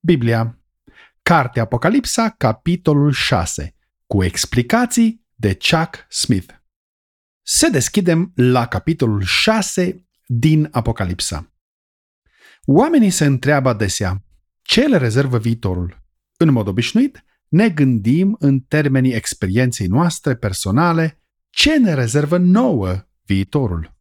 Biblia. Cartea Apocalipsa, capitolul 6, cu explicații de Chuck Smith. Să deschidem la capitolul 6 din Apocalipsa. Oamenii se întreabă adesea, ce le rezervă viitorul? În mod obișnuit, ne gândim în termenii experienței noastre personale ce ne rezervă nouă viitorul.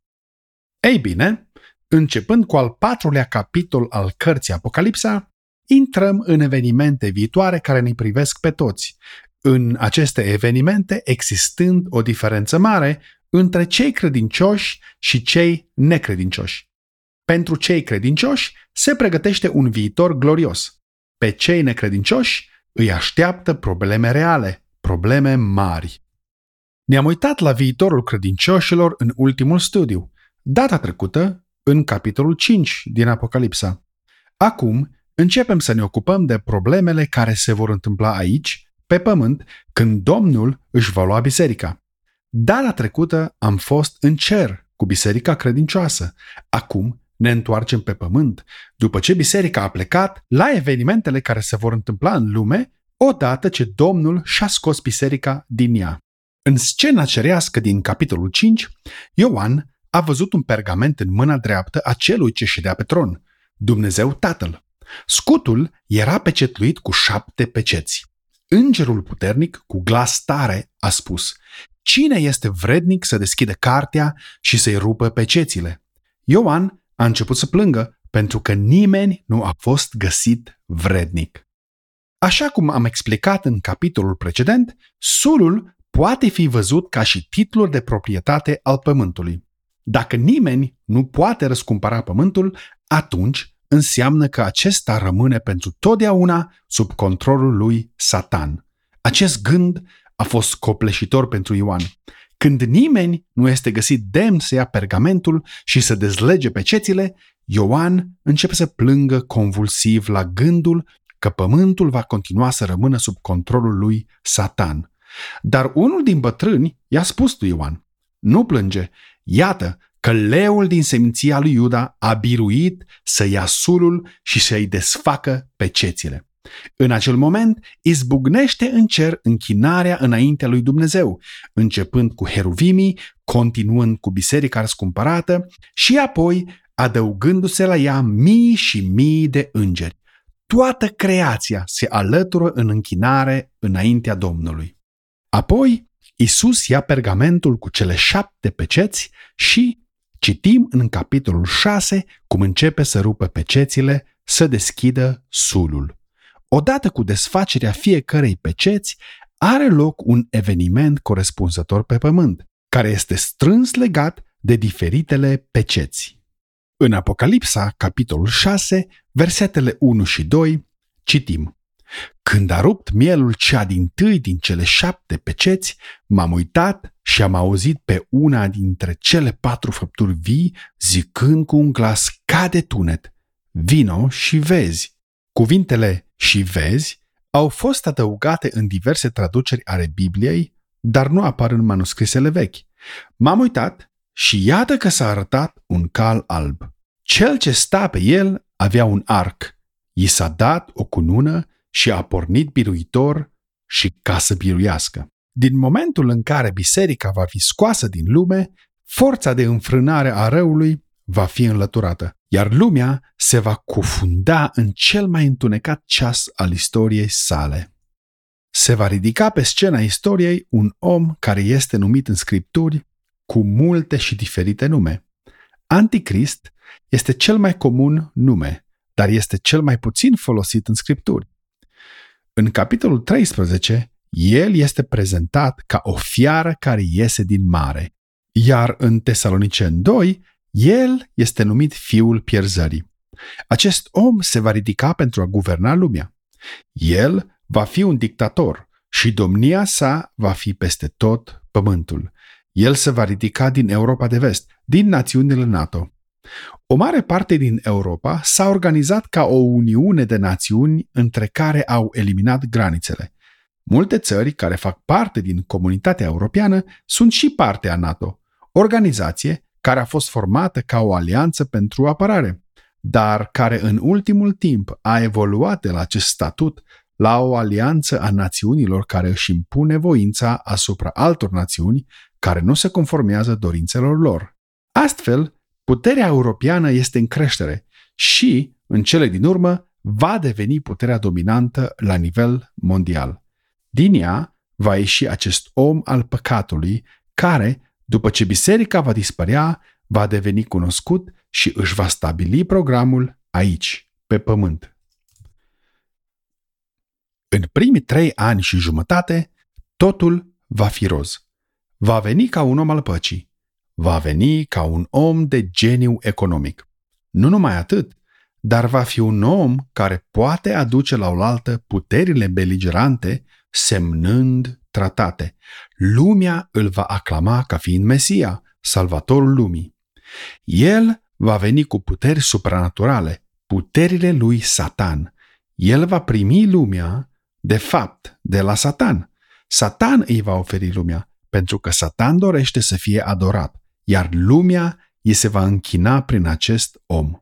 Ei bine, începând cu al patrulea capitol al cărții Apocalipsa, intrăm în evenimente viitoare care ne privesc pe toți, în aceste evenimente existând o diferență mare între cei credincioși și cei necredincioși. Pentru cei credincioși se pregătește un viitor glorios. Pe cei necredincioși îi așteaptă probleme reale, probleme mari. Ne-am uitat la viitorul credincioșilor în ultimul studiu, data trecută, în capitolul 5 din Apocalipsa. Acum, începem să ne ocupăm de problemele care se vor întâmpla aici, pe pământ, când Domnul își va lua biserica. Data trecută am fost în cer cu biserica credincioasă. Acum ne întoarcem pe pământ, după ce biserica a plecat la evenimentele care se vor întâmpla în lume, odată ce Domnul și-a scos biserica din ea. În scena cerească din capitolul 5, Ioan a văzut un pergament în mâna dreaptă a celui ce ședea pe tron, Dumnezeu Tatăl. Scutul era pecetluit cu șapte peceți. Îngerul puternic, cu glas tare, a spus, Cine este vrednic să deschide cartea și să-i rupă pecețile? Ioan a început să plângă pentru că nimeni nu a fost găsit vrednic. Așa cum am explicat în capitolul precedent, sulul poate fi văzut ca și titlul de proprietate al pământului. Dacă nimeni nu poate răscumpăra pământul, atunci înseamnă că acesta rămâne pentru totdeauna sub controlul lui Satan. Acest gând a fost copleșitor pentru Ioan. Când nimeni nu este găsit demn să ia pergamentul și să dezlege pecețile, Ioan începe să plângă convulsiv la gândul că pământul va continua să rămână sub controlul lui Satan. Dar unul din bătrâni i-a spus lui Ioan, nu plânge, iată că leul din seminția lui Iuda a biruit să ia sulul și să-i desfacă pe cețile. În acel moment izbucnește în cer închinarea înaintea lui Dumnezeu, începând cu heruvimii, continuând cu biserica răscumpărată și apoi adăugându-se la ea mii și mii de îngeri. Toată creația se alătură în închinare înaintea Domnului. Apoi, Isus ia pergamentul cu cele șapte peceți și citim în capitolul 6 cum începe să rupă pecețile, să deschidă sulul. Odată cu desfacerea fiecărei peceți, are loc un eveniment corespunzător pe pământ, care este strâns legat de diferitele peceți. În Apocalipsa, capitolul 6, versetele 1 și 2, citim Când a rupt mielul cea din tâi din cele șapte peceți, m-am uitat și am auzit pe una dintre cele patru făpturi vii zicând cu un glas ca de tunet, vino și vezi. Cuvintele și vezi au fost adăugate în diverse traduceri ale Bibliei, dar nu apar în manuscrisele vechi. M-am uitat și iată că s-a arătat un cal alb. Cel ce sta pe el avea un arc. I s-a dat o cunună și a pornit biruitor și ca să biruiască. Din momentul în care biserica va fi scoasă din lume, forța de înfrânare a răului va fi înlăturată, iar lumea se va cufunda în cel mai întunecat ceas al istoriei sale. Se va ridica pe scena istoriei un om care este numit în scripturi cu multe și diferite nume. Anticrist este cel mai comun nume, dar este cel mai puțin folosit în scripturi. În capitolul 13, el este prezentat ca o fiară care iese din mare, iar în Tesalonicen 2, el este numit fiul pierzării. Acest om se va ridica pentru a guverna lumea. El va fi un dictator și domnia sa va fi peste tot pământul. El se va ridica din Europa de vest, din națiunile NATO. O mare parte din Europa s-a organizat ca o uniune de națiuni între care au eliminat granițele. Multe țări care fac parte din comunitatea europeană sunt și parte a NATO, organizație care a fost formată ca o alianță pentru apărare. dar care în ultimul timp a evoluat de la acest statut la o alianță a națiunilor care își impune voința asupra altor națiuni care nu se conformează dorințelor lor. Astfel, puterea europeană este în creștere și, în cele din urmă, va deveni puterea dominantă la nivel mondial. Din ea va ieși acest om al păcatului care, după ce biserica va dispărea, va deveni cunoscut și își va stabili programul aici, pe pământ. În primii trei ani și jumătate, totul va fi roz. Va veni ca un om al păcii. Va veni ca un om de geniu economic. Nu numai atât, dar va fi un om care poate aduce la oaltă puterile beligerante semnând tratate. Lumea îl va aclama ca fiind Mesia, salvatorul lumii. El va veni cu puteri supranaturale, puterile lui Satan. El va primi lumea, de fapt, de la Satan. Satan îi va oferi lumea, pentru că Satan dorește să fie adorat, iar lumea îi se va închina prin acest om.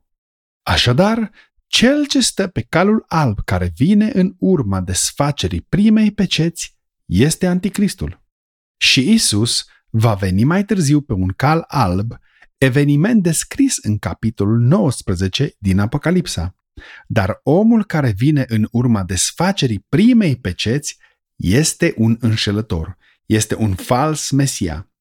Așadar, cel ce stă pe calul alb care vine în urma desfacerii primei peceți este anticristul. Și Isus va veni mai târziu pe un cal alb, eveniment descris în capitolul 19 din Apocalipsa. Dar omul care vine în urma desfacerii primei peceți este un înșelător, este un fals Mesia.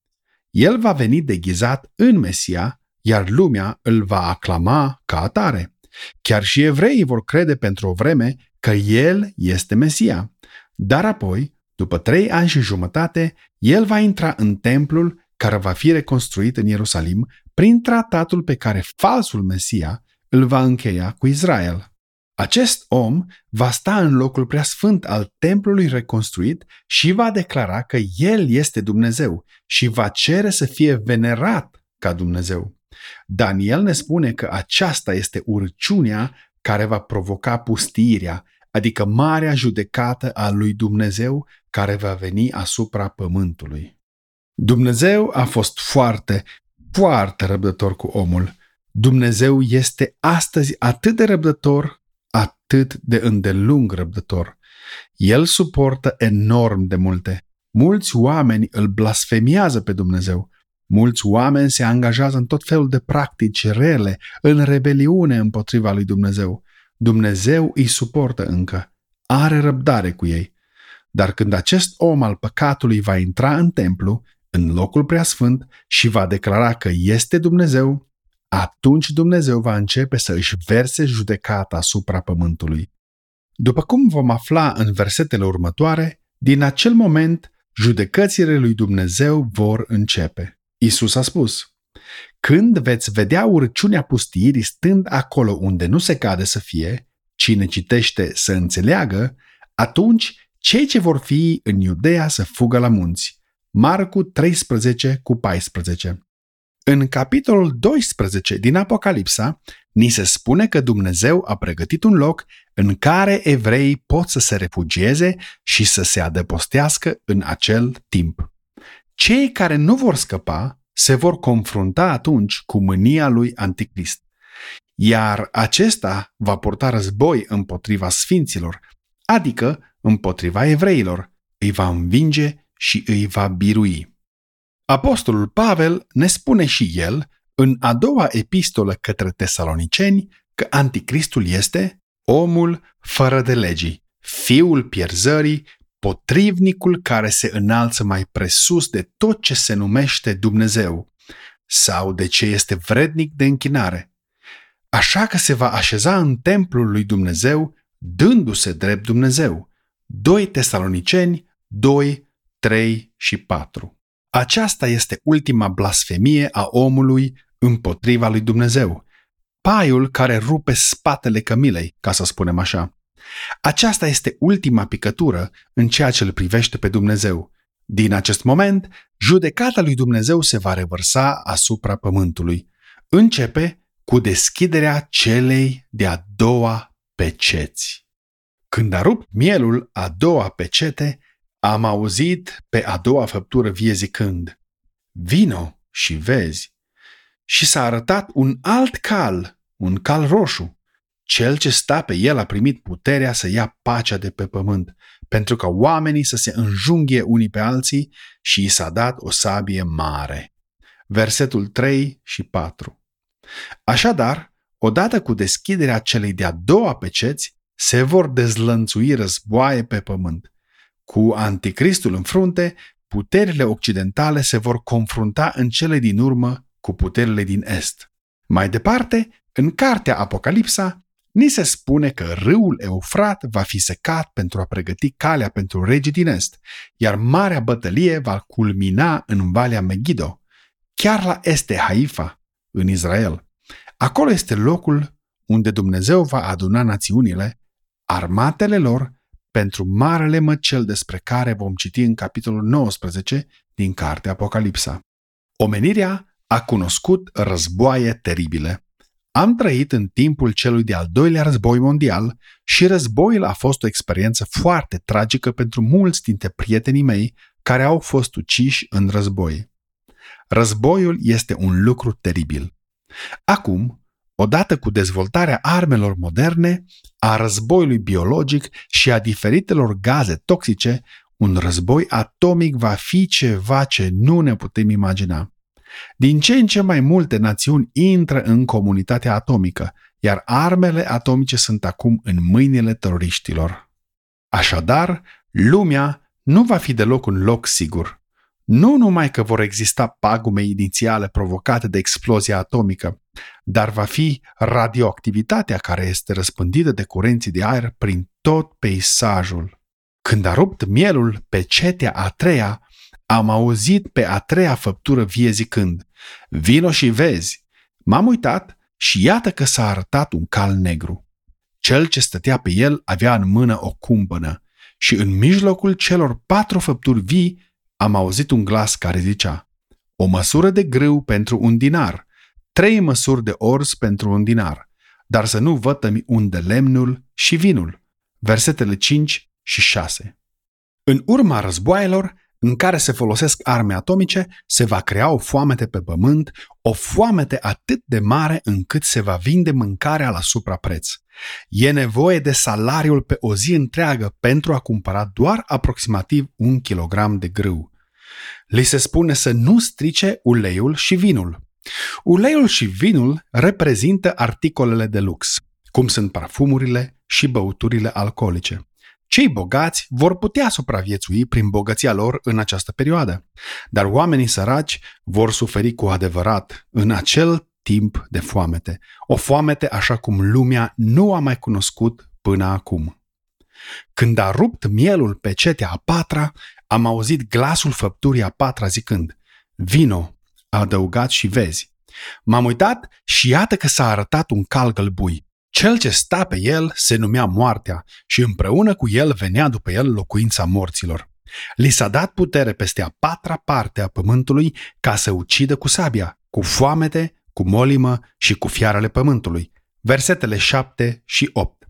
El va veni deghizat în Mesia, iar lumea îl va aclama ca atare. Chiar și evreii vor crede pentru o vreme că el este Mesia. Dar apoi, după trei ani și jumătate, el va intra în templul care va fi reconstruit în Ierusalim prin tratatul pe care falsul Mesia îl va încheia cu Israel. Acest om va sta în locul preasfânt al templului reconstruit și va declara că El este Dumnezeu și va cere să fie venerat ca Dumnezeu. Daniel ne spune că aceasta este urciunea care va provoca pustirea, adică marea judecată a lui Dumnezeu care va veni asupra pământului. Dumnezeu a fost foarte, foarte răbdător cu omul. Dumnezeu este astăzi atât de răbdător, atât de îndelung răbdător. El suportă enorm de multe. Mulți oameni îl blasfemiază pe Dumnezeu. Mulți oameni se angajează în tot felul de practici rele, în rebeliune împotriva lui Dumnezeu. Dumnezeu îi suportă încă, are răbdare cu ei. Dar când acest om al păcatului va intra în templu, în locul preasfânt, și va declara că este Dumnezeu, atunci Dumnezeu va începe să își verse judecata asupra pământului. După cum vom afla în versetele următoare, din acel moment judecățile lui Dumnezeu vor începe. Isus a spus, Când veți vedea urciunea pustirii stând acolo unde nu se cade să fie, cine citește să înțeleagă, atunci cei ce vor fi în Iudea să fugă la munți. Marcu 13 cu 14 în capitolul 12 din Apocalipsa, ni se spune că Dumnezeu a pregătit un loc în care evreii pot să se refugieze și să se adăpostească în acel timp. Cei care nu vor scăpa se vor confrunta atunci cu mânia lui Anticrist. Iar acesta va purta război împotriva sfinților, adică împotriva evreilor, îi va învinge și îi va birui. Apostolul Pavel ne spune și el, în a doua epistolă către tesaloniceni, că anticristul este omul fără de legii, fiul pierzării, potrivnicul care se înalță mai presus de tot ce se numește Dumnezeu sau de ce este vrednic de închinare. Așa că se va așeza în templul lui Dumnezeu, dându-se drept Dumnezeu. 2 Tesaloniceni 2, 3 și 4. Aceasta este ultima blasfemie a omului împotriva lui Dumnezeu. Paiul care rupe spatele cămilei, ca să spunem așa. Aceasta este ultima picătură în ceea ce îl privește pe Dumnezeu. Din acest moment, judecata lui Dumnezeu se va revărsa asupra pământului. Începe cu deschiderea celei de-a doua peceți. Când a rupt mielul a doua pecete, am auzit pe a doua făptură vie zicând, Vino și vezi. Și s-a arătat un alt cal, un cal roșu. Cel ce sta pe el a primit puterea să ia pacea de pe pământ, pentru ca oamenii să se înjunghie unii pe alții și i s-a dat o sabie mare. Versetul 3 și 4. Așadar, odată cu deschiderea celei de-a doua peceți, se vor dezlănțui războaie pe pământ. Cu anticristul în frunte, puterile occidentale se vor confrunta în cele din urmă cu puterile din est. Mai departe, în cartea Apocalipsa, ni se spune că râul Eufrat va fi secat pentru a pregăti calea pentru regii din est, iar marea bătălie va culmina în Valea Megiddo, chiar la est de Haifa, în Israel. Acolo este locul unde Dumnezeu va aduna națiunile, armatele lor, pentru marele măcel despre care vom citi în capitolul 19 din cartea Apocalipsa. Omenirea a cunoscut războaie teribile. Am trăit în timpul celui de-al doilea război mondial și războiul a fost o experiență foarte tragică pentru mulți dintre prietenii mei care au fost uciși în război. Războiul este un lucru teribil. Acum, odată cu dezvoltarea armelor moderne, a războiului biologic și a diferitelor gaze toxice, un război atomic va fi ceva ce nu ne putem imagina. Din ce în ce mai multe națiuni intră în comunitatea atomică, iar armele atomice sunt acum în mâinile teroriștilor. Așadar, lumea nu va fi deloc un loc sigur. Nu numai că vor exista pagume inițiale provocate de explozia atomică, dar va fi radioactivitatea care este răspândită de curenții de aer prin tot peisajul. Când a rupt mielul pe cetea a treia, am auzit pe a treia făptură vie zicând, Vino și vezi! M-am uitat și iată că s-a arătat un cal negru. Cel ce stătea pe el avea în mână o cumpănă și în mijlocul celor patru făpturi vii am auzit un glas care zicea, o măsură de grâu pentru un dinar, trei măsuri de orz pentru un dinar, dar să nu vătămi unde lemnul și vinul. Versetele 5 și 6. În urma războaielor, în care se folosesc arme atomice, se va crea o foamete pe pământ, o foamete atât de mare încât se va vinde mâncarea la suprapreț. E nevoie de salariul pe o zi întreagă pentru a cumpăra doar aproximativ un kilogram de grâu. Li se spune să nu strice uleiul și vinul. Uleiul și vinul reprezintă articolele de lux, cum sunt parfumurile și băuturile alcoolice. Cei bogați vor putea supraviețui prin bogăția lor în această perioadă, dar oamenii săraci vor suferi cu adevărat în acel timp de foamete, o foamete așa cum lumea nu a mai cunoscut până acum. Când a rupt mielul pe cetea a patra, am auzit glasul făpturii a patra zicând, Vino, a adăugat și vezi. M-am uitat și iată că s-a arătat un cal gălbui. Cel ce sta pe el se numea moartea și împreună cu el venea după el locuința morților. Li s-a dat putere peste a patra parte a pământului ca să ucidă cu sabia, cu foamete, cu molimă și cu fiarele pământului. Versetele 7 și 8.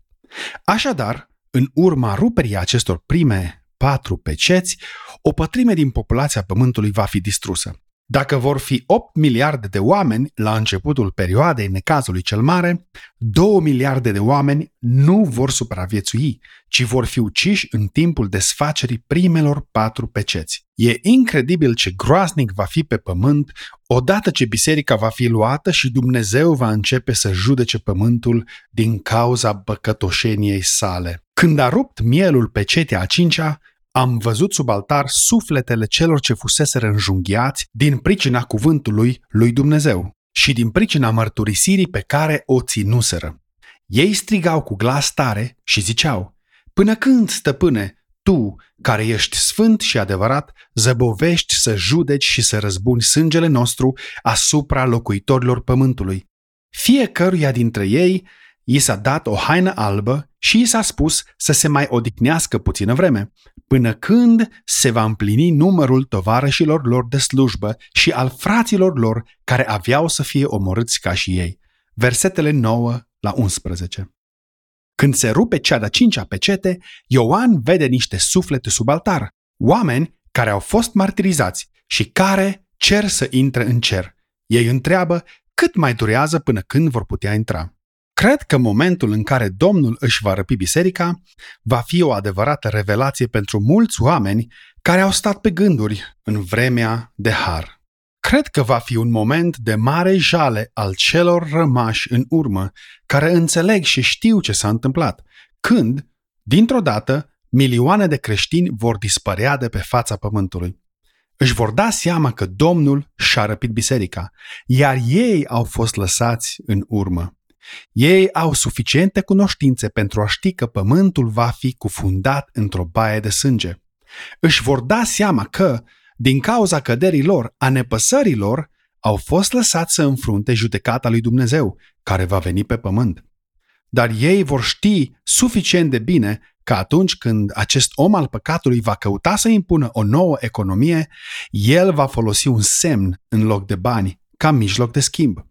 Așadar, în urma ruperii acestor prime patru peceți, o pătrime din populația pământului va fi distrusă. Dacă vor fi 8 miliarde de oameni la începutul perioadei necazului cel mare, 2 miliarde de oameni nu vor supraviețui, ci vor fi uciși în timpul desfacerii primelor patru peceți. E incredibil ce groaznic va fi pe pământ odată ce biserica va fi luată și Dumnezeu va începe să judece pământul din cauza băcătoșeniei sale. Când a rupt mielul pe cetea a cincea, am văzut sub altar sufletele celor ce fuseseră înjunghiați din pricina cuvântului lui Dumnezeu și din pricina mărturisirii pe care o ținuseră. Ei strigau cu glas tare și ziceau, Până când, stăpâne, tu, care ești sfânt și adevărat, zăbovești să judeci și să răzbuni sângele nostru asupra locuitorilor pământului. Fiecăruia dintre ei i s-a dat o haină albă și i s-a spus să se mai odihnească puțină vreme, până când se va împlini numărul tovarășilor lor de slujbă și al fraților lor care aveau să fie omorâți ca și ei. Versetele 9 la 11. Când se rupe cea de-a cincea pecete, Ioan vede niște suflete sub altar, oameni care au fost martirizați și care cer să intre în cer. Ei întreabă cât mai durează până când vor putea intra. Cred că momentul în care Domnul își va răpi biserica va fi o adevărată revelație pentru mulți oameni care au stat pe gânduri în vremea de har. Cred că va fi un moment de mare jale al celor rămași în urmă, care înțeleg și știu ce s-a întâmplat, când, dintr-o dată, milioane de creștini vor dispărea de pe fața pământului. Își vor da seama că Domnul și-a răpit biserica, iar ei au fost lăsați în urmă. Ei au suficiente cunoștințe pentru a ști că pământul va fi cufundat într-o baie de sânge. Își vor da seama că, din cauza căderii lor, a nepăsării lor, au fost lăsați să înfrunte judecata lui Dumnezeu, care va veni pe pământ. Dar ei vor ști suficient de bine că atunci când acest om al păcatului va căuta să impună o nouă economie, el va folosi un semn în loc de bani, ca mijloc de schimb.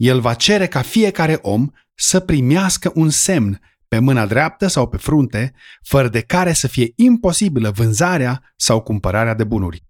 El va cere ca fiecare om să primească un semn pe mâna dreaptă sau pe frunte, fără de care să fie imposibilă vânzarea sau cumpărarea de bunuri.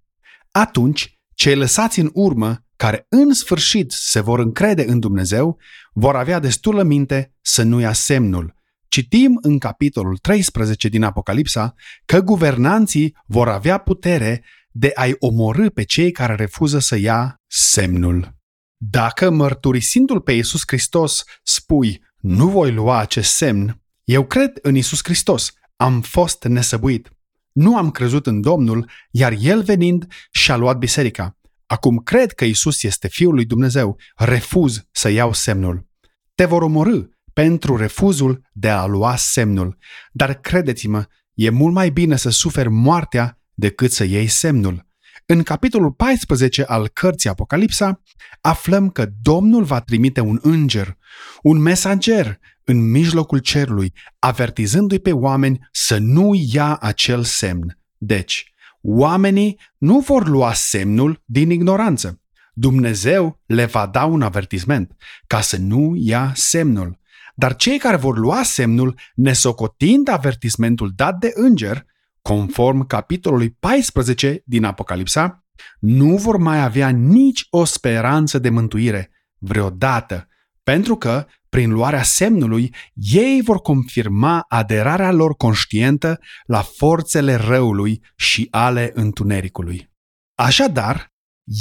Atunci, cei lăsați în urmă, care în sfârșit se vor încrede în Dumnezeu, vor avea destulă minte să nu ia semnul. Citim în capitolul 13 din Apocalipsa că guvernanții vor avea putere de a-i omorâ pe cei care refuză să ia semnul. Dacă mărturisindu-L pe Iisus Hristos spui, nu voi lua acest semn, eu cred în Iisus Hristos, am fost nesăbuit. Nu am crezut în Domnul, iar El venind și-a luat biserica. Acum cred că Isus este Fiul lui Dumnezeu, refuz să iau semnul. Te vor omorâ pentru refuzul de a lua semnul, dar credeți-mă, e mult mai bine să suferi moartea decât să iei semnul. În capitolul 14 al cărții Apocalipsa aflăm că Domnul va trimite un înger, un mesager în mijlocul cerului, avertizându-i pe oameni să nu ia acel semn. Deci, oamenii nu vor lua semnul din ignoranță. Dumnezeu le va da un avertisment ca să nu ia semnul. Dar cei care vor lua semnul, nesocotind avertismentul dat de înger, conform capitolului 14 din Apocalipsa, nu vor mai avea nici o speranță de mântuire vreodată, pentru că, prin luarea semnului, ei vor confirma aderarea lor conștientă la forțele răului și ale întunericului. Așadar,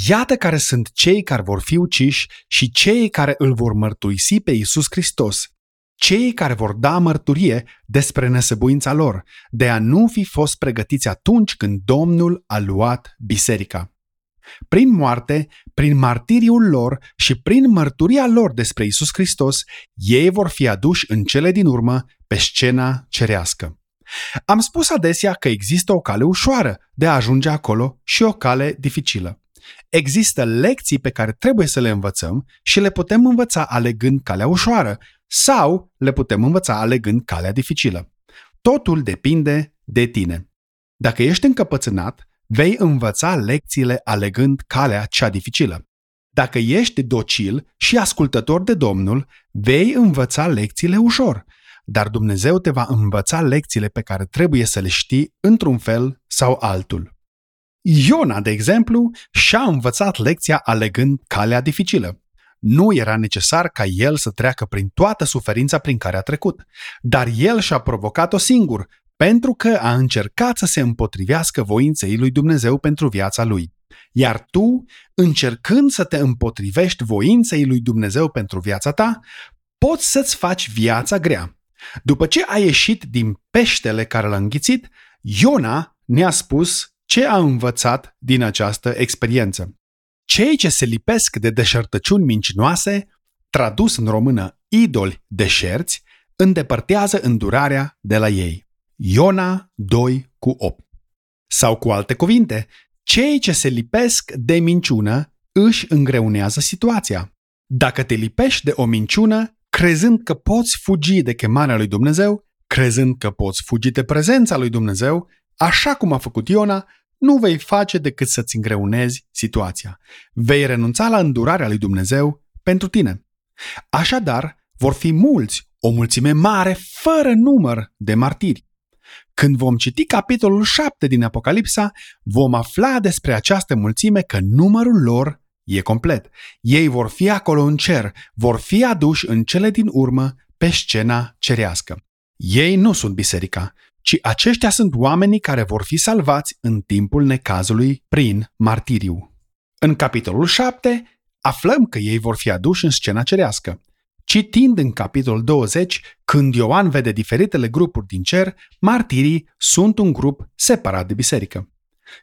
iată care sunt cei care vor fi uciși și cei care îl vor mărturisi pe Isus Hristos, cei care vor da mărturie despre nesăbuința lor, de a nu fi fost pregătiți atunci când Domnul a luat biserica. Prin moarte, prin martiriul lor și prin mărturia lor despre Isus Hristos, ei vor fi aduși în cele din urmă pe scena cerească. Am spus adesea că există o cale ușoară de a ajunge acolo și o cale dificilă. Există lecții pe care trebuie să le învățăm și le putem învăța alegând calea ușoară, sau le putem învăța alegând calea dificilă. Totul depinde de tine. Dacă ești încăpățânat, vei învăța lecțiile alegând calea cea dificilă. Dacă ești docil și ascultător de Domnul, vei învăța lecțiile ușor, dar Dumnezeu te va învăța lecțiile pe care trebuie să le știi într-un fel sau altul. Iona, de exemplu, și-a învățat lecția alegând calea dificilă. Nu era necesar ca el să treacă prin toată suferința prin care a trecut, dar el și-a provocat-o singur, pentru că a încercat să se împotrivească voinței lui Dumnezeu pentru viața lui. Iar tu, încercând să te împotrivești voinței lui Dumnezeu pentru viața ta, poți să-ți faci viața grea. După ce a ieșit din peștele care l-a înghițit, Iona ne-a spus ce a învățat din această experiență. Cei ce se lipesc de deșertăciuni mincinoase, tradus în română idoli deșerți, îndepărtează îndurarea de la ei. Iona 2 cu 8. Sau cu alte cuvinte, cei ce se lipesc de minciună își îngreunează situația. Dacă te lipești de o minciună, crezând că poți fugi de chemarea lui Dumnezeu, crezând că poți fugi de prezența lui Dumnezeu, așa cum a făcut Iona, nu vei face decât să-ți îngreunezi situația. Vei renunța la îndurarea lui Dumnezeu pentru tine. Așadar, vor fi mulți, o mulțime mare, fără număr de martiri. Când vom citi capitolul 7 din Apocalipsa, vom afla despre această mulțime că numărul lor e complet. Ei vor fi acolo în cer, vor fi aduși în cele din urmă pe scena cerească. Ei nu sunt biserica, ci aceștia sunt oamenii care vor fi salvați în timpul necazului prin martiriu. În capitolul 7 aflăm că ei vor fi aduși în scena cerească. Citind în capitolul 20, când Ioan vede diferitele grupuri din cer, martirii sunt un grup separat de biserică.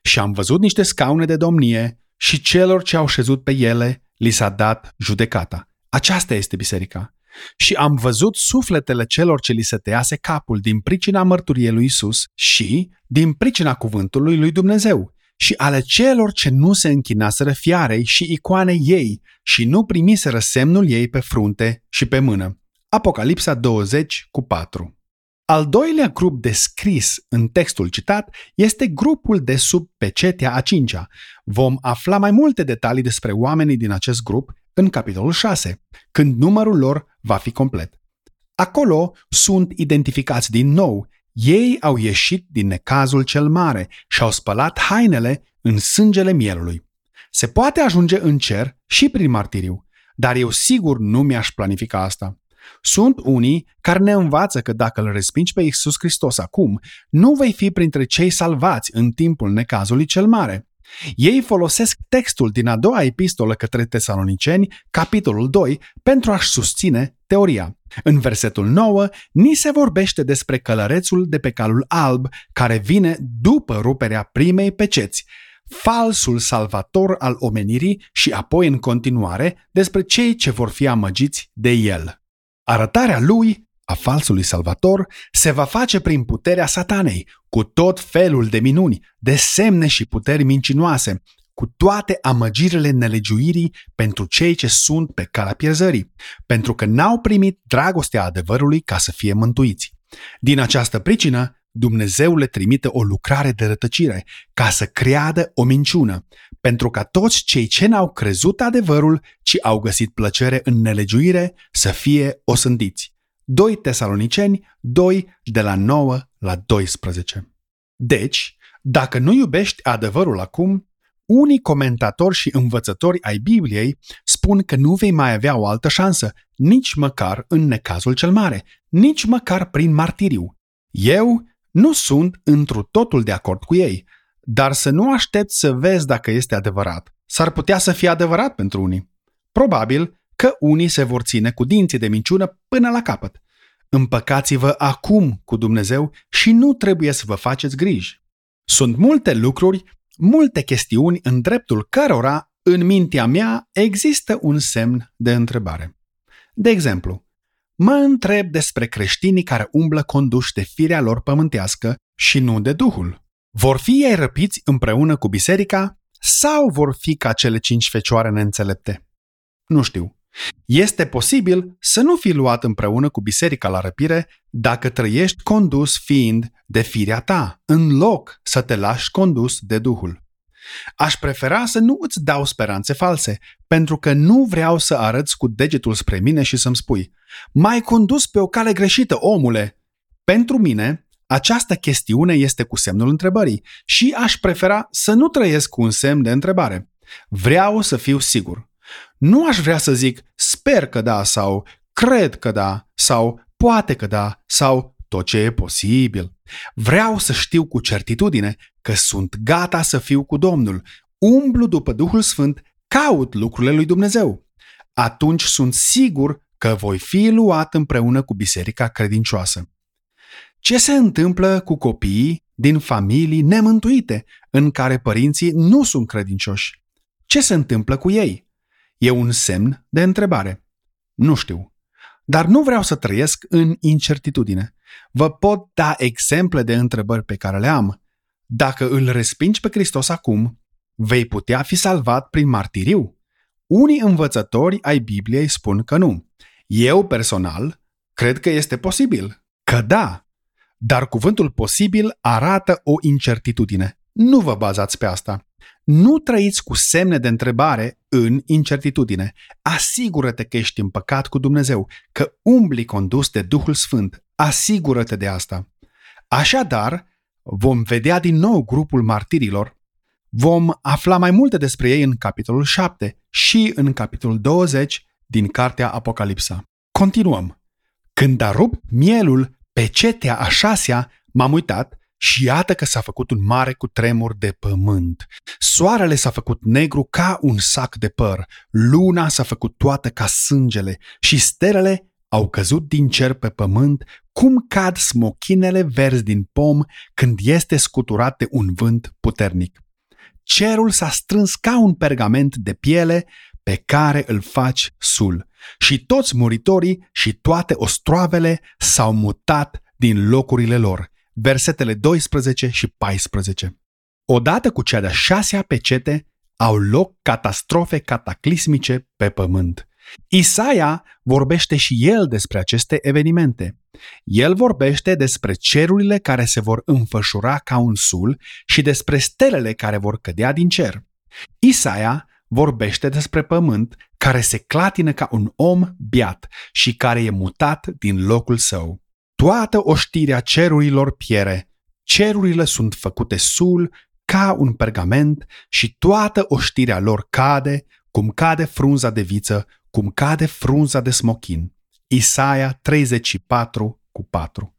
Și am văzut niște scaune de domnie și celor ce au șezut pe ele li s-a dat judecata. Aceasta este biserica. Și am văzut sufletele celor ce li se tăiase capul din pricina mărturiei lui Isus și din pricina cuvântului lui Dumnezeu și ale celor ce nu se închinaseră fiarei și icoanei ei și nu primiseră semnul ei pe frunte și pe mână. Apocalipsa 20 cu 4 al doilea grup descris în textul citat este grupul de sub pecetea a cincea. Vom afla mai multe detalii despre oamenii din acest grup în capitolul 6, când numărul lor va fi complet. Acolo sunt identificați din nou. Ei au ieșit din necazul cel mare și au spălat hainele în sângele mielului. Se poate ajunge în cer și prin martiriu, dar eu sigur nu mi-aș planifica asta. Sunt unii care ne învață că dacă îl respingi pe Iisus Hristos acum, nu vei fi printre cei salvați în timpul necazului cel mare. Ei folosesc textul din a doua epistolă către tesaloniceni, capitolul 2, pentru a-și susține teoria. În versetul 9, ni se vorbește despre călărețul de pe calul alb care vine după ruperea primei peceți, falsul salvator al omenirii și apoi în continuare despre cei ce vor fi amăgiți de el. Arătarea lui, a falsului salvator, se va face prin puterea satanei, cu tot felul de minuni, de semne și puteri mincinoase, cu toate amăgirile nelegiuirii pentru cei ce sunt pe calea pierzării, pentru că n-au primit dragostea adevărului ca să fie mântuiți. Din această pricină, Dumnezeu le trimite o lucrare de rătăcire, ca să creadă o minciună, pentru ca toți cei ce n-au crezut adevărul, ci au găsit plăcere în nelegiuire, să fie osândiți. 2 Tesaloniceni 2 de la 9 la 12. Deci, dacă nu iubești adevărul acum, unii comentatori și învățători ai Bibliei spun că nu vei mai avea o altă șansă, nici măcar în necazul cel mare, nici măcar prin martiriu. Eu nu sunt întru totul de acord cu ei, dar să nu aștepți să vezi dacă este adevărat. S-ar putea să fie adevărat pentru unii. Probabil că unii se vor ține cu dinții de minciună până la capăt. Împăcați-vă acum cu Dumnezeu și nu trebuie să vă faceți griji. Sunt multe lucruri, multe chestiuni în dreptul cărora, în mintea mea, există un semn de întrebare. De exemplu, mă întreb despre creștinii care umblă conduși de firea lor pământească și nu de Duhul. Vor fi ei răpiți împreună cu biserica sau vor fi ca cele cinci fecioare neînțelepte? Nu știu. Este posibil să nu fi luat împreună cu biserica la răpire dacă trăiești condus fiind de firea ta, în loc să te lași condus de Duhul. Aș prefera să nu îți dau speranțe false, pentru că nu vreau să arăți cu degetul spre mine și să-mi spui M-ai condus pe o cale greșită, omule! Pentru mine, această chestiune este cu semnul întrebării și aș prefera să nu trăiesc cu un semn de întrebare. Vreau să fiu sigur. Nu aș vrea să zic sper că da sau cred că da sau poate că da sau tot ce e posibil. Vreau să știu cu certitudine că sunt gata să fiu cu Domnul, umblu după Duhul Sfânt, caut lucrurile lui Dumnezeu. Atunci sunt sigur că voi fi luat împreună cu biserica credincioasă. Ce se întâmplă cu copiii din familii nemântuite, în care părinții nu sunt credincioși? Ce se întâmplă cu ei? E un semn de întrebare. Nu știu. Dar nu vreau să trăiesc în incertitudine. Vă pot da exemple de întrebări pe care le am. Dacă îl respingi pe Hristos acum, vei putea fi salvat prin martiriu? Unii învățători ai Bibliei spun că nu. Eu, personal, cred că este posibil. Că da, dar cuvântul posibil arată o incertitudine. Nu vă bazați pe asta. Nu trăiți cu semne de întrebare în incertitudine. Asigură-te că ești împăcat cu Dumnezeu, că umbli condus de Duhul Sfânt. Asigură-te de asta. Așadar, vom vedea din nou grupul martirilor. Vom afla mai multe despre ei în capitolul 7 și în capitolul 20 din cartea Apocalipsa. Continuăm. Când a rupt mielul pe cetea a șasea, m-am uitat și iată că s-a făcut un mare cu tremur de pământ. Soarele s-a făcut negru ca un sac de păr, luna s-a făcut toată ca sângele și stelele au căzut din cer pe pământ cum cad smochinele verzi din pom când este scuturat de un vânt puternic. Cerul s-a strâns ca un pergament de piele pe care îl faci sul și toți muritorii și toate ostroavele s-au mutat din locurile lor. Versetele 12 și 14. Odată cu cea de-a șasea pecete, au loc catastrofe cataclismice pe pământ. Isaia vorbește și el despre aceste evenimente. El vorbește despre cerurile care se vor înfășura ca un sul și despre stelele care vor cădea din cer. Isaia vorbește despre pământ care se clatină ca un om biat și care e mutat din locul său. Toată oștirea cerurilor piere, cerurile sunt făcute sul ca un pergament și toată oștirea lor cade, cum cade frunza de viță, cum cade frunza de smochin. Isaia 34 cu 4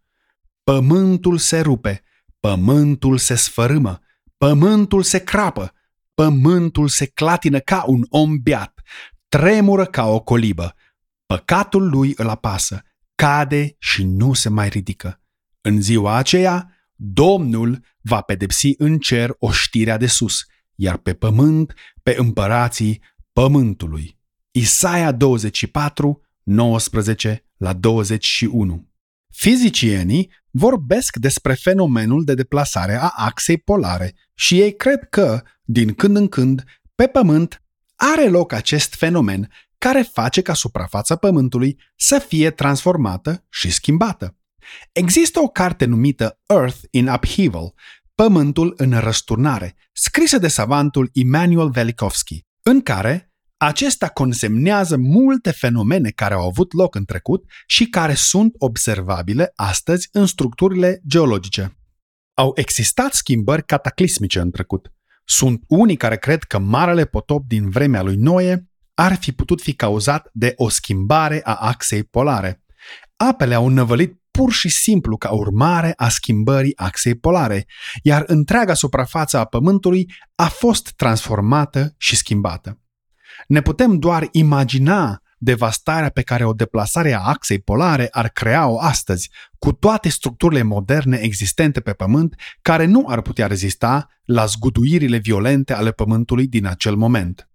Pământul se rupe, pământul se sfărâmă, pământul se crapă, pământul se clatină ca un om beat, tremură ca o colibă, păcatul lui îl apasă, cade și nu se mai ridică. În ziua aceea, Domnul va pedepsi în cer oștirea de sus, iar pe pământ, pe împărații pământului. Isaia 24, 19 la 21. Fizicienii vorbesc despre fenomenul de deplasare a axei polare și ei cred că, din când în când, pe Pământ are loc acest fenomen care face ca suprafața Pământului să fie transformată și schimbată. Există o carte numită Earth in Upheaval, Pământul în răsturnare, scrisă de savantul Immanuel Velikovsky, în care acesta consemnează multe fenomene care au avut loc în trecut și care sunt observabile astăzi în structurile geologice. Au existat schimbări cataclismice în trecut. Sunt unii care cred că marele potop din vremea lui Noe ar fi putut fi cauzat de o schimbare a axei polare. Apele au năvălit pur și simplu ca urmare a schimbării axei polare, iar întreaga suprafață a Pământului a fost transformată și schimbată. Ne putem doar imagina devastarea pe care o deplasare a axei polare ar crea-o astăzi, cu toate structurile moderne existente pe Pământ, care nu ar putea rezista la zguduirile violente ale Pământului din acel moment.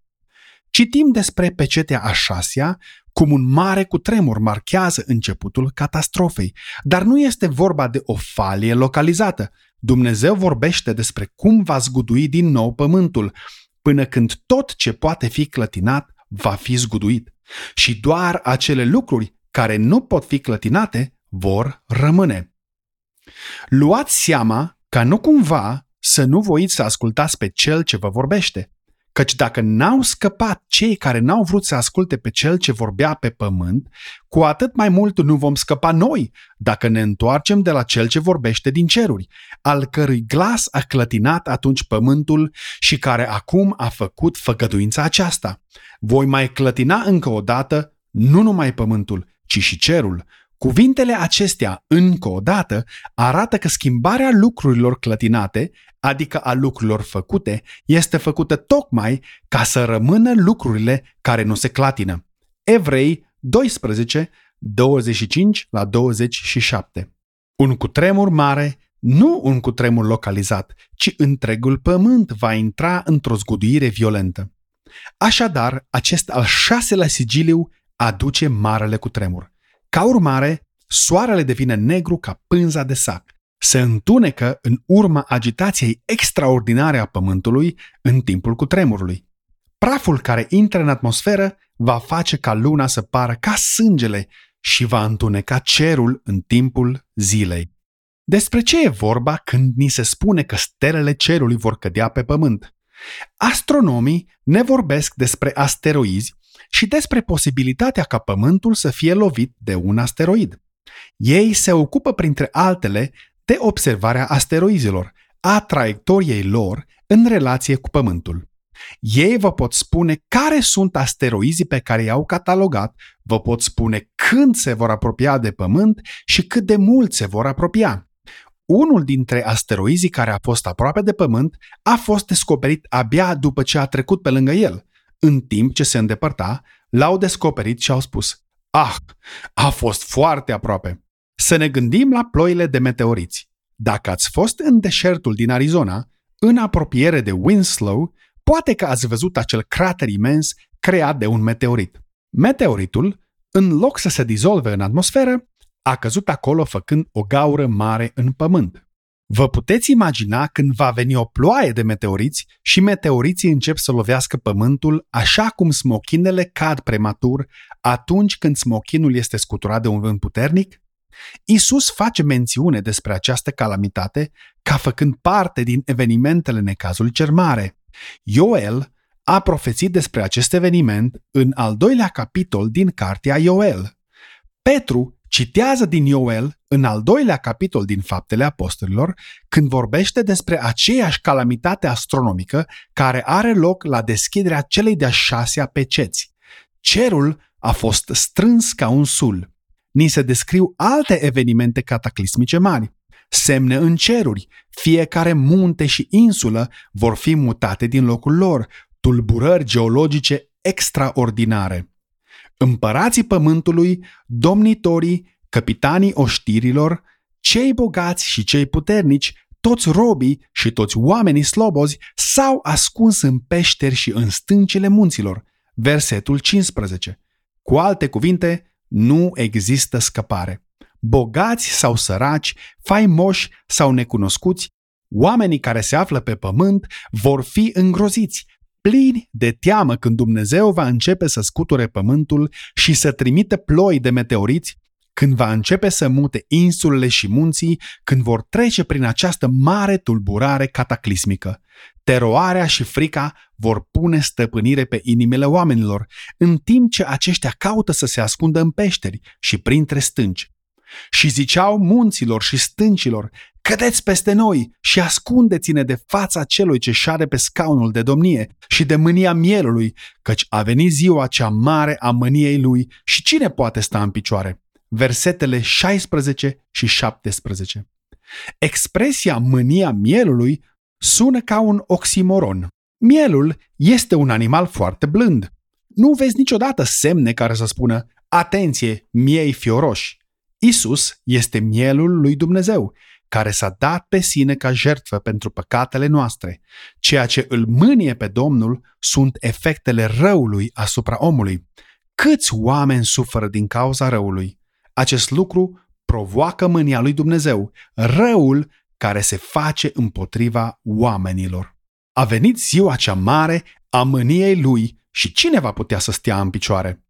Citim despre pecetea a șasea, cum un mare cutremur marchează începutul catastrofei, dar nu este vorba de o falie localizată. Dumnezeu vorbește despre cum va zgudui din nou pământul, până când tot ce poate fi clătinat va fi zguduit și doar acele lucruri care nu pot fi clătinate vor rămâne. Luați seama ca nu cumva să nu voiți să ascultați pe cel ce vă vorbește, Căci dacă n-au scăpat cei care n-au vrut să asculte pe cel ce vorbea pe pământ, cu atât mai mult nu vom scăpa noi dacă ne întoarcem de la cel ce vorbește din ceruri, al cărui glas a clătinat atunci pământul și care acum a făcut făgăduința aceasta. Voi mai clătina încă o dată nu numai pământul, ci și cerul, Cuvintele acestea, încă o dată, arată că schimbarea lucrurilor clătinate, adică a lucrurilor făcute, este făcută tocmai ca să rămână lucrurile care nu se clatină. Evrei 12, 25 la 27. Un cutremur mare, nu un cutremur localizat, ci întregul pământ va intra într-o zguduire violentă. Așadar, acest al șaselea sigiliu aduce marele cutremur. Ca urmare, soarele devine negru ca pânza de sac. Se întunecă în urma agitației extraordinare a Pământului în timpul cutremurului. Praful care intră în atmosferă va face ca luna să pară ca sângele și va întuneca cerul în timpul zilei. Despre ce e vorba când ni se spune că stelele cerului vor cădea pe pământ? Astronomii ne vorbesc despre asteroizi și despre posibilitatea ca Pământul să fie lovit de un asteroid. Ei se ocupă, printre altele, de observarea asteroizilor, a traiectoriei lor în relație cu Pământul. Ei vă pot spune care sunt asteroizii pe care i-au catalogat, vă pot spune când se vor apropia de Pământ și cât de mult se vor apropia. Unul dintre asteroizii care a fost aproape de Pământ a fost descoperit abia după ce a trecut pe lângă el. În timp ce se îndepărta, l-au descoperit și au spus Ah, a fost foarte aproape. Să ne gândim la ploile de meteoriți. Dacă ați fost în deșertul din Arizona, în apropiere de Winslow, poate că ați văzut acel crater imens creat de un meteorit. Meteoritul, în loc să se dizolve în atmosferă, a căzut acolo făcând o gaură mare în pământ. Vă puteți imagina când va veni o ploaie de meteoriți și meteoriții încep să lovească pământul așa cum smochinele cad prematur atunci când smochinul este scuturat de un vânt puternic? Isus face mențiune despre această calamitate ca făcând parte din evenimentele necazului cer mare. Ioel a profețit despre acest eveniment în al doilea capitol din cartea Ioel. Petru citează din Ioel în al doilea capitol din Faptele Apostolilor când vorbește despre aceeași calamitate astronomică care are loc la deschiderea celei de-a șasea peceți. Cerul a fost strâns ca un sul. Ni se descriu alte evenimente cataclismice mari. Semne în ceruri, fiecare munte și insulă vor fi mutate din locul lor, tulburări geologice extraordinare. Împărații pământului, domnitorii, capitanii oștirilor, cei bogați și cei puternici, toți robii și toți oamenii slobozi s-au ascuns în peșteri și în stâncile munților. Versetul 15. Cu alte cuvinte, nu există scăpare. Bogați sau săraci, faimoși sau necunoscuți, oamenii care se află pe pământ vor fi îngroziți, plini de teamă când Dumnezeu va începe să scuture pământul și să trimite ploi de meteoriți, când va începe să mute insulele și munții, când vor trece prin această mare tulburare cataclismică. Teroarea și frica vor pune stăpânire pe inimile oamenilor, în timp ce aceștia caută să se ascundă în peșteri și printre stânci. Și ziceau munților și stâncilor, cădeți peste noi și ascundeți-ne de fața celui ce șade pe scaunul de domnie și de mânia mielului, căci a venit ziua cea mare a mâniei lui și cine poate sta în picioare? Versetele 16 și 17. Expresia mânia mielului sună ca un oximoron. Mielul este un animal foarte blând. Nu vezi niciodată semne care să spună Atenție, miei fioroși! Isus este mielul lui Dumnezeu, care s-a dat pe sine ca jertfă pentru păcatele noastre. Ceea ce îl mânie pe Domnul sunt efectele răului asupra omului. Câți oameni suferă din cauza răului? Acest lucru provoacă mânia lui Dumnezeu, răul care se face împotriva oamenilor. A venit ziua cea mare a mâniei lui și cine va putea să stea în picioare?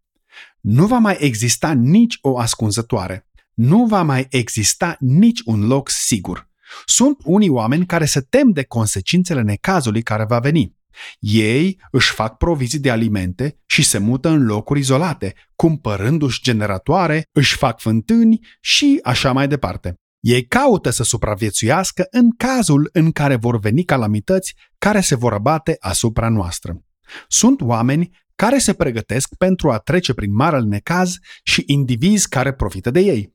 Nu va mai exista nici o ascunzătoare. Nu va mai exista nici un loc sigur. Sunt unii oameni care se tem de consecințele necazului care va veni. Ei își fac provizii de alimente și se mută în locuri izolate, cumpărându-și generatoare, își fac fântâni și așa mai departe. Ei caută să supraviețuiască în cazul în care vor veni calamități care se vor abate asupra noastră. Sunt oameni care se pregătesc pentru a trece prin marele necaz și indivizi care profită de ei.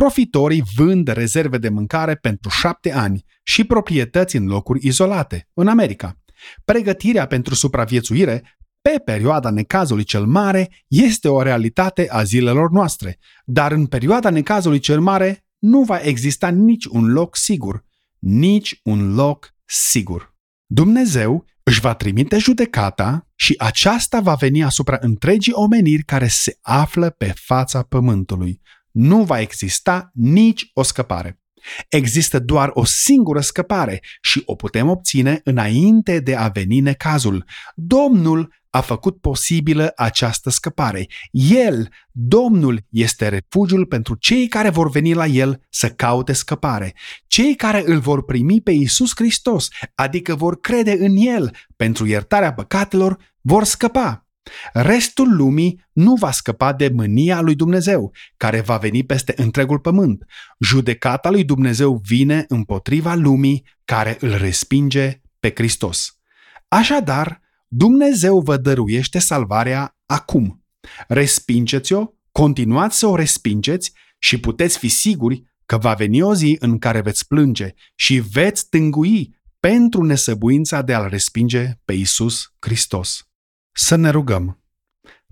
Profitorii vând rezerve de mâncare pentru șapte ani și proprietăți în locuri izolate, în America. Pregătirea pentru supraviețuire pe perioada necazului cel mare este o realitate a zilelor noastre, dar în perioada necazului cel mare nu va exista nici un loc sigur, nici un loc sigur. Dumnezeu își va trimite judecata și aceasta va veni asupra întregii omeniri care se află pe fața pământului. Nu va exista nici o scăpare. Există doar o singură scăpare și o putem obține înainte de a veni necazul. Domnul a făcut posibilă această scăpare. El, Domnul, este refugiul pentru cei care vor veni la El să caute scăpare. Cei care îl vor primi pe Isus Hristos, adică vor crede în El pentru iertarea păcatelor, vor scăpa. Restul lumii nu va scăpa de mânia lui Dumnezeu, care va veni peste întregul pământ. Judecata lui Dumnezeu vine împotriva lumii care îl respinge pe Hristos. Așadar, Dumnezeu vă dăruiește salvarea acum. Respingeți-o, continuați să o respingeți și puteți fi siguri că va veni o zi în care veți plânge și veți tângui pentru nesăbuința de a-L respinge pe Isus Hristos. Să ne rugăm.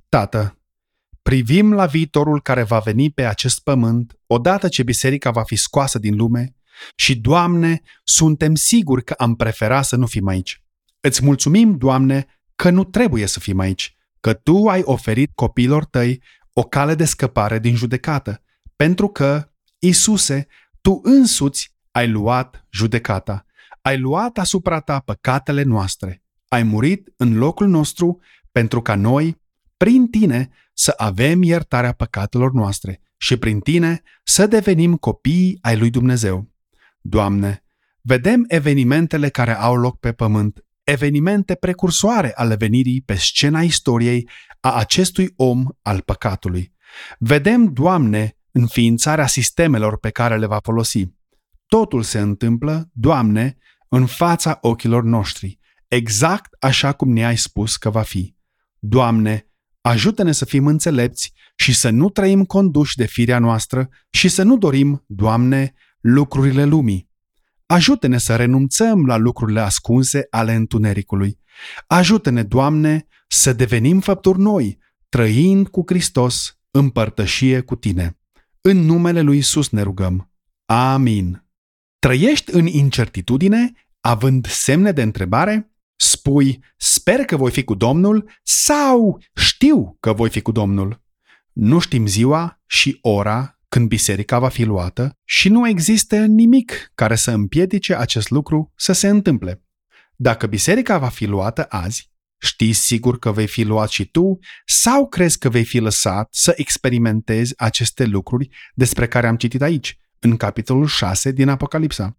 Tată, privim la viitorul care va veni pe acest pământ odată ce biserica va fi scoasă din lume și, Doamne, suntem siguri că am prefera să nu fim aici. Îți mulțumim, Doamne, că nu trebuie să fim aici, că Tu ai oferit copiilor Tăi o cale de scăpare din judecată, pentru că, Isuse, Tu însuți ai luat judecata, ai luat asupra Ta păcatele noastre, ai murit în locul nostru pentru ca noi, prin Tine, să avem iertarea păcatelor noastre și prin Tine să devenim copii ai lui Dumnezeu. Doamne, vedem evenimentele care au loc pe pământ, evenimente precursoare ale venirii pe scena istoriei a acestui om al păcatului. Vedem, Doamne, înființarea sistemelor pe care le va folosi. Totul se întâmplă, Doamne, în fața ochilor noștri, exact așa cum ne-ai spus că va fi. Doamne, ajută-ne să fim înțelepți și să nu trăim conduși de firea noastră și să nu dorim, Doamne, lucrurile lumii. Ajută-ne să renunțăm la lucrurile ascunse ale întunericului. Ajută-ne, Doamne, să devenim făpturi noi, trăind cu Hristos în părtășie cu Tine. În numele lui Isus ne rugăm. Amin. Trăiești în incertitudine, având semne de întrebare? Spui, sper că voi fi cu Domnul sau știu că voi fi cu Domnul. Nu știm ziua și ora când biserica va fi luată și nu există nimic care să împiedice acest lucru să se întâmple. Dacă biserica va fi luată azi, știți sigur că vei fi luat și tu sau crezi că vei fi lăsat să experimentezi aceste lucruri despre care am citit aici, în capitolul 6 din Apocalipsa?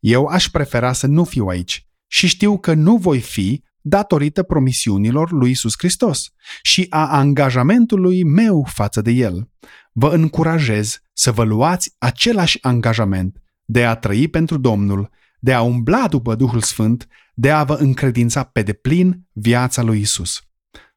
Eu aș prefera să nu fiu aici și știu că nu voi fi datorită promisiunilor lui Isus Hristos și a angajamentului meu față de El. Vă încurajez să vă luați același angajament de a trăi pentru Domnul, de a umbla după Duhul Sfânt, de a vă încredința pe deplin viața lui Isus.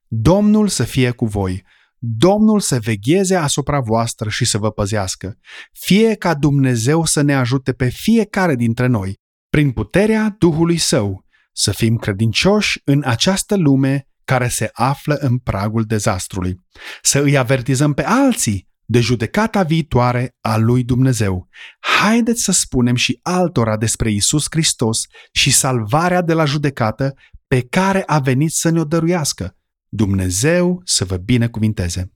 Domnul să fie cu voi, Domnul să vegheze asupra voastră și să vă păzească. Fie ca Dumnezeu să ne ajute pe fiecare dintre noi prin puterea Duhului Său, să fim credincioși în această lume care se află în pragul dezastrului, să îi avertizăm pe alții de judecata viitoare a lui Dumnezeu. Haideți să spunem și altora despre Isus Hristos și salvarea de la judecată pe care a venit să ne-o dăruiască. Dumnezeu să vă binecuvinteze!